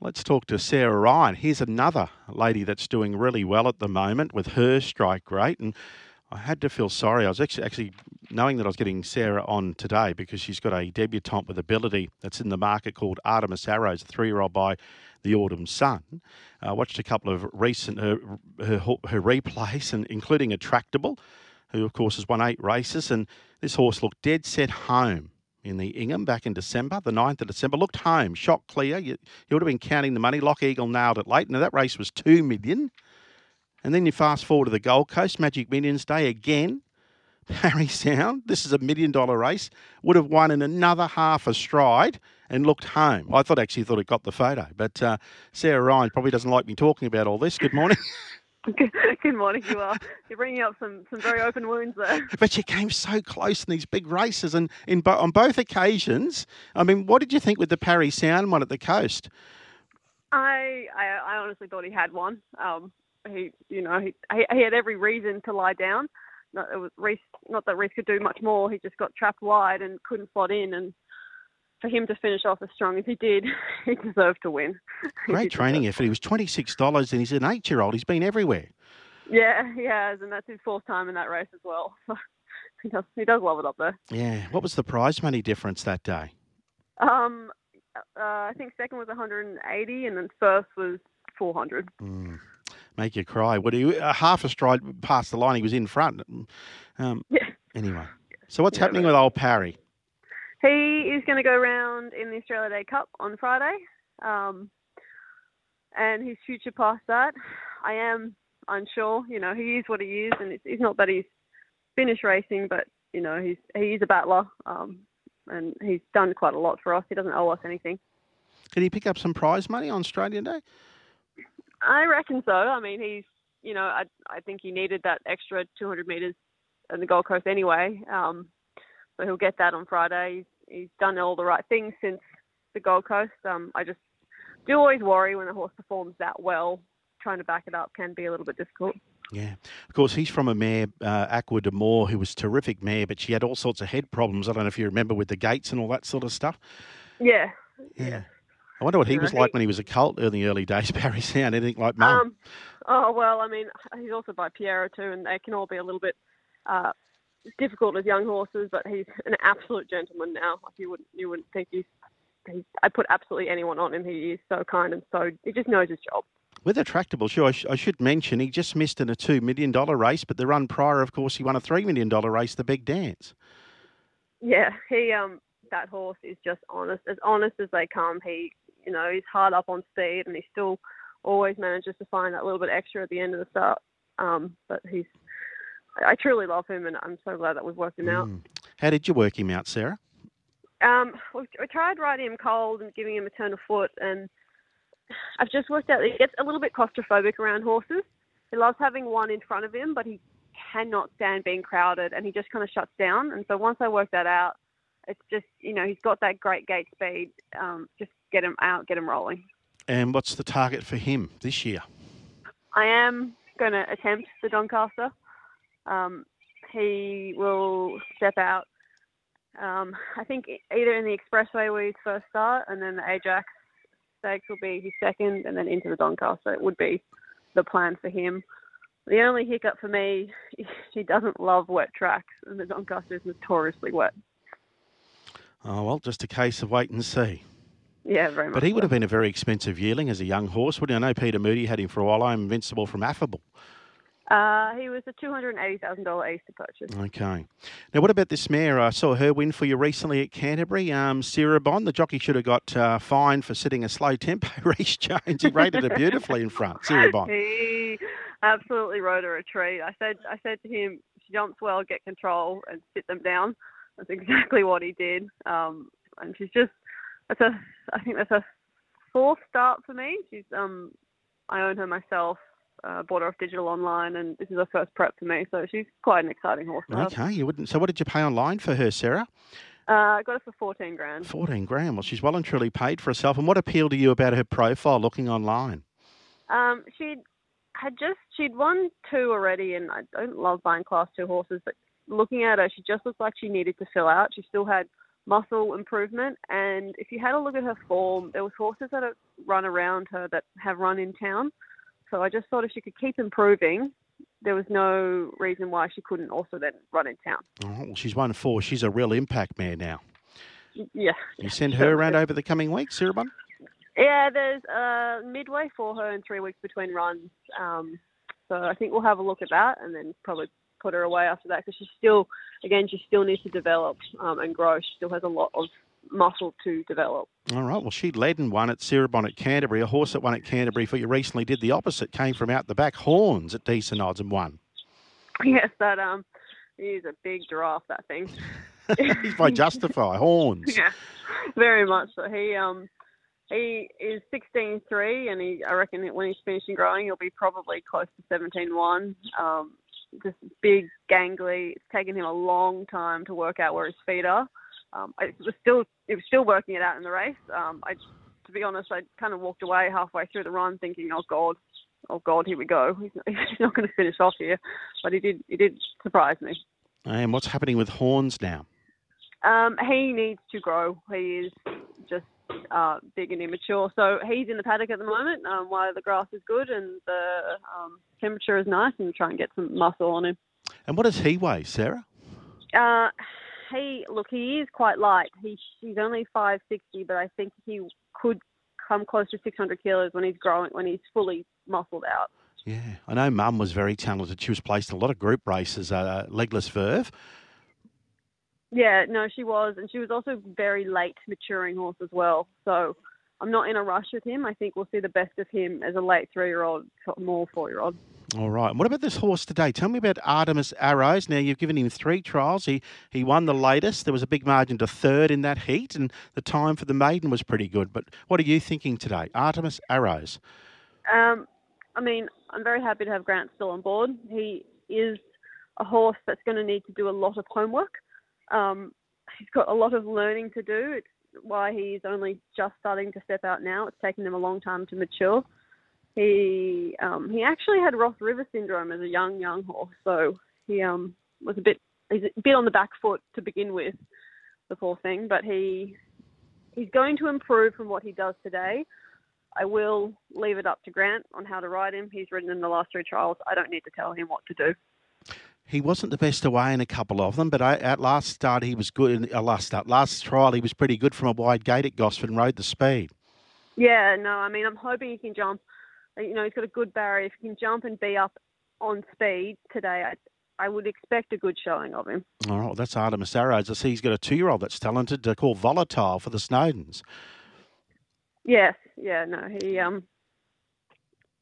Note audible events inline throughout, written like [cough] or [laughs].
Let's talk to Sara Ryan. Here's another lady that's doing really well at the moment with her strike rate. And I had to feel sorry. I was actually, actually knowing that I was getting Sara on today because she's got a debutante with ability that's in the market called Artemis Arrows, a three year old by the Autumn Sun. I uh, watched a couple of recent her, her, her replays, and including Attractable, who of course has won eight races. And this horse looked dead set home in the Ingham back in December, the 9th of December. Looked home, shot clear. You, you would have been counting the money. Lock Eagle nailed it late. Now, that race was 2 million. And then you fast forward to the Gold Coast, Magic Millions Day again. [laughs] Parry Sound, this is a million dollar race, would have won in another half a stride and looked home. I thought actually thought it got the photo, but uh, Sara Ryan probably doesn't like me talking about all this. Good morning. [laughs] [laughs] Good morning. You are you're bringing up some, some very open wounds there. [laughs] But you came so close in these big races, and in bo- on both occasions. I mean, what did you think with the Parry Sound one at the coast? I I, I honestly thought he had one. Um, he you know he he had every reason to lie down. Not, it was Reece, not that Reece could do much more. He just got trapped wide and couldn't slot in, and for him to finish off as strong as he did, [laughs] he deserved to win. [laughs] Great training effort. He was twenty six dollars, and he's an eight year old. He's been everywhere. Yeah, he has, and that's his fourth time in that race as well. [laughs] he does he does love it up there. Yeah. What was the prize money difference that day? Um, uh, I think second was 180, and then first was 400. Mm. Make you cry. Would he uh, half a stride past the line? He was in front. Um, yeah. Anyway, so what's yeah, happening with old Parry? He is going to go around in the Australia Day Cup on Friday, um, and his future past that, I am unsure. You know, he is what he is, and it's, it's not that he's finished racing, but you know, he's he's a battler, um, and he's done quite a lot for us. He doesn't owe us anything. Did he pick up some prize money on Australia Day? I reckon so. I mean, he's you know, I I think he needed that extra 200 meters in the Gold Coast anyway. Um, so he'll get that on Friday. He's done all the right things since the Gold Coast. Um, I just do always worry when a horse performs that well. Trying to back it up can be a little bit difficult. Yeah, of course, he's from a mare, uh, Aqua d'Amore, who was terrific mare, but she had all sorts of head problems. I don't know if you remember with the gates and all that sort of stuff. Yeah. Yeah. I wonder what he was like when he was a colt in the early days, [laughs] Parry Sound. Anything like mum? Um, oh, well, I mean, he's also by Pierro too, and they can all be a little bit uh, difficult with young horses, but he's an absolute gentleman now. Like you wouldn't you wouldn't think he's, he's I put absolutely anyone on him. He is so kind and so he just knows his job. With Attractable sure. I, sh- I, should mention he just missed in a two million dollar race, but the run prior, of course, he won a three million dollar race, the Big Dance. Yeah, he um that horse is just honest, as honest as they come. He you know he's hard up on speed, and he still always manages to find that little bit extra at the end of the start. Um, but he's I truly love him, and I'm so glad that we've worked him out. Mm. How did you work him out, Sara? Um, we tried riding him cold and giving him a turn of foot, and I've just worked out that he gets a little bit claustrophobic around horses. He loves having one in front of him, but he cannot stand being crowded, and he just kind of shuts down. And so once I worked that out, it's just you know he's got that great gate speed. Um, just get him out, get him rolling. And what's the target for him this year? I am going to attempt the Doncaster. Um, he will step out. Um, I think either in the expressway where his first start, and then the Ajax Stakes will be his second, and then into the Doncaster. It would be the plan for him. The only hiccup for me, [laughs] he doesn't love wet tracks, and the Doncaster is notoriously wet. Oh well, just a case of wait and see. Yeah, very much. But he so. would have been a very expensive yearling as a young horse, wouldn't he? I know Peter Moody had him for a while. I'm invincible from Affable. Uh, he was a two hundred and eighty thousand dollar to purchase. Okay. Now, what about this mare? I saw her win for you recently at Canterbury. Um, Bond. the jockey should have got uh, fined for setting a slow tempo. [laughs] Reece Jones, he rated her beautifully in front. Sarah Bond. [laughs] He absolutely rode her a treat. I said, I said to him, she jumps well, get control, and sit them down. That's exactly what he did. Um, and she's just, that's a, I think that's a fourth start for me. She's, um, I own her myself uh, bought her off digital online, and this is her first prep for me, so she's quite an exciting horse. Okay, you wouldn't. So, what did you pay online for her, Sara? Uh, I got her for fourteen grand. Fourteen grand. Well, she's well and truly paid for herself. And what appealed to you about her profile, looking online? Um, she had just she'd won two already, and I don't love buying class two horses, but looking at her, she just looked like she needed to fill out. She still had muscle improvement. And if you had a look at her form, there was horses that have run around her that have run in town. So I just thought if she could keep improving, there was no reason why she couldn't also then run in town. Oh, well, she's won four. She's a real impact mare now. Yeah. You send her [laughs] around over the coming weeks, Cirebon? Yeah, there's uh, midway for her in three weeks between runs. Um, so I think we'll have a look at that and then probably put her away after that because she still, again, she still needs to develop um, and grow. She still has a lot of muscle to develop. All right. Well, she led and won at Cirebon at Canterbury. A horse that won at Canterbury for you recently did the opposite. Came from out the back, Horns at decent odds and won. [laughs] Yes, that um, he's a big giraffe. That thing. [laughs] he's by Justify [laughs] Horns. Yeah, very much. So he um, he is 16-3, and he I reckon when he's finishing growing, he'll be probably close to 17-1. Um, just big, gangly. It's taken him a long time to work out where his feet are. Um, I was still it was still working it out in the race. Um, I, to be honest, I kind of walked away halfway through the run, thinking, "Oh God, oh God, here we go. [laughs] He's not, he's not going to finish off here." But he did. He did surprise me. And what's happening with Horns now? Um, he needs to grow. He is just uh, big and immature. So he's in the paddock at the moment um, while the grass is good and the um, temperature is nice and try and get some muscle on him. And what does he weigh, Sara? Uh, he look, he is quite light. He he's only five sixty, but I think he could come close to six hundred kilos when he's growing when he's fully muscled out. Yeah, I know. Mum was very talented. She was placed in a lot of group races. Uh, legless Verve. Yeah, no, she was, and she was also very late maturing horse as well. So I'm not in a rush with him. I think we'll see the best of him as a late three-year-old, more four-year-old. All right. And what about this horse today? Tell me about Artemis Arrows. Now you've given him three trials. He he won the latest. There was a big margin to third in that heat, and the time for the maiden was pretty good. But what are you thinking today, Artemis Arrows? Um, I mean, I'm very happy to have Grant still on board. He is a horse that's going to need to do a lot of homework. Um, he's got a lot of learning to do. It's why he's only just starting to step out now. It's taken him a long time to mature. He um, he actually had Ross River syndrome as a young young horse, so he um, was a bit he's a bit on the back foot to begin with, the poor thing. But he he's going to improve from what he does today. I will leave it up to Grant on how to ride him. He's ridden in the last three trials. I don't need to tell him what to do. He wasn't the best away in a couple of them, but at last start he was good. In, uh, last start, last trial he was pretty good from a wide gate at Gosford and rode the speed. Yeah, no, I mean I'm hoping he can jump. You know, he's got a good barrier. If he can jump and be up on speed today, I, I would expect a good showing of him. All right, well, that's Artemis Arrows. I see he's got a two-year-old that's talented to call Volatile for the Snowdens. Yes, yeah, no, he um,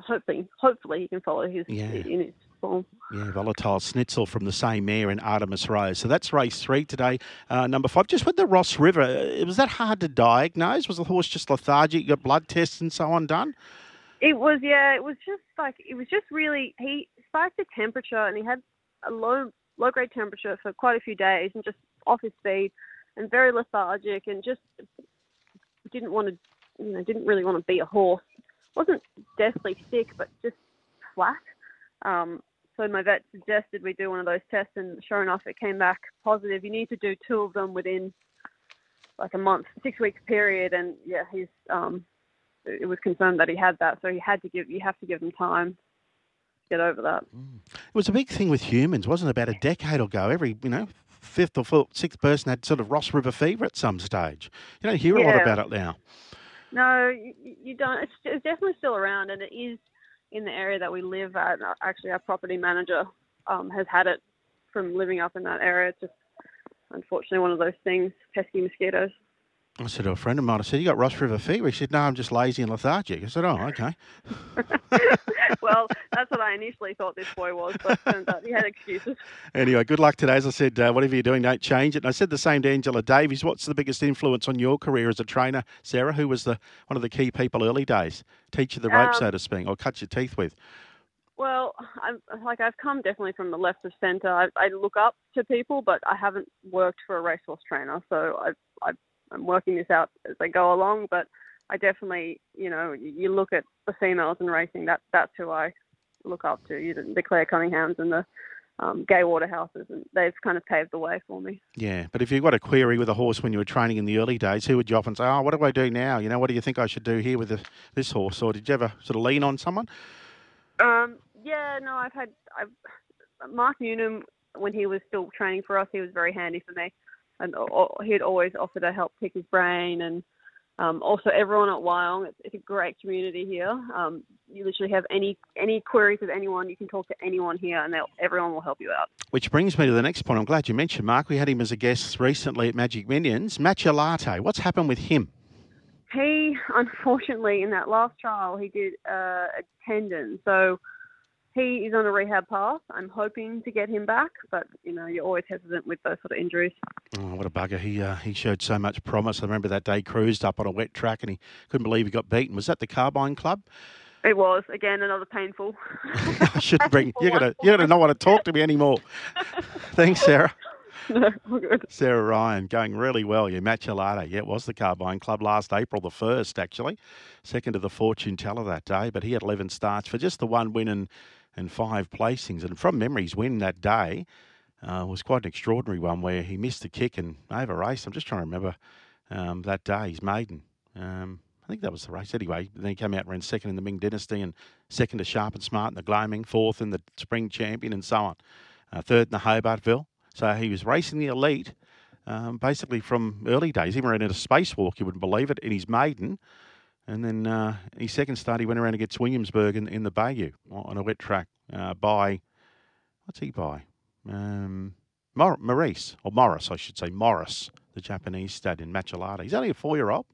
hopefully, hopefully he can follow his yeah. in his form. Yeah, volatile Snitzel from the same mare in Artemis Arrows. So that's race three today. Uh, number five, just with the Ross River, uh, was that hard to diagnose? Was the horse just lethargic? You got blood tests and so on done? It was, yeah. It was just like it was just really. He spiked the temperature and he had a low low grade temperature for quite a few days and just off his feet and very lethargic and just didn't want to, you know, didn't really want to be a horse. wasn't deathly sick, but just flat. Um, so my vet suggested we do one of those tests, and sure enough, it came back positive. You need to do two of them within like a month, six weeks period, and yeah, he's um, it was confirmed that he had that, so he had to give you have to give him time to get over that. Mm. It was a big thing with humans, wasn't it? About a decade ago, every you know fifth or fourth, sixth person had sort of Ross River fever at some stage. You don't hear yeah. a lot about it now. No, you, you don't. It's, it's definitely still around, and it is in the area that we live at. Actually, our property manager um, has had it from living up in that area. It's just unfortunately one of those things, pesky mosquitoes. I said to a friend of mine, I said, You got Ross River fever? He said, No, I'm just lazy and lethargic. I said, Oh, [laughs] okay. [laughs] well, that's what I initially thought this boy was, but turns out he had excuses. Anyway, good luck today. As I said, uh, whatever you're doing, don't change it. And I said the same to Angela Davies. What's the biggest influence on your career as a trainer, Sara? Who was the one of the key people early days? Teach you the rope, um, so to speak, or cut your teeth with? Well, I'm like I've come definitely from the left of centre. I, I look up to people, but I haven't worked for a racehorse trainer, so I've, I've I'm working this out as I go along. But I definitely, you know, you look at the females in racing. That that's who I look up to. You the Claire Cunninghams and the um, Gay Waterhouses, and they've kind of paved the way for me. Yeah, but if you've got a query with a horse when you were training in the early days, who would you often say, "Oh, what do I do now? You know, what do you think I should do here with this, this horse?" Or did you ever sort of lean on someone? Um, yeah, no, I've had I've Mark Newnham when he was still training for us, he was very handy for me, and he'd always offer to help pick his brain and um, also, everyone at Wyong, it's, it's, a great community here. Um, you literally have any any queries with anyone, you can talk to anyone here, and everyone will help you out. Which brings me to the next point. I'm glad you mentioned Mark. We had him as a guest recently at Magic Millions. Matchalate, what's happened with him? He, [laughs] unfortunately, in that last trial, he did uh, a tendon. So he is on a rehab path. I'm hoping to get him back, but you know you're always hesitant with those sort of injuries. Oh, what a bugger! He uh, he showed so much promise. I remember that day cruised up on a wet track and he couldn't believe he got beaten. Was that the Carbine Club? It was again another painful. [laughs] I shouldn't bring. [laughs] You're gonna you're gonna not want to talk to me anymore. [laughs] Thanks, Sara. No, good. Sara Ryan going really well. Yeah, Matchalate. Yeah, it was the Carbine Club last April the 1st, actually. Second to the Fortune Teller that day, but he had 11 starts for just the one win and and five placings. And from memory's win that day uh, was quite an extraordinary one where he missed the kick and over raced. I'm just trying to remember um, that day, his maiden. Um, I think that was the race anyway. Then he came out and ran second in the Ming Dynasty and second to Sharp and Smart in the Gloaming, fourth in the Spring Champion and so on. Uh, third in the Hobartville. So he was racing the elite um, basically from early days. He ran in a spacewalk, you wouldn't believe it, in his maiden. And then uh, his second start, he went around against Williamsburg in, in the Bayou on a wet track uh, by, what's he by? Um, Maurice, or Morris, I should say, Morris, the Japanese stud in Matchalate. He's only a four year old.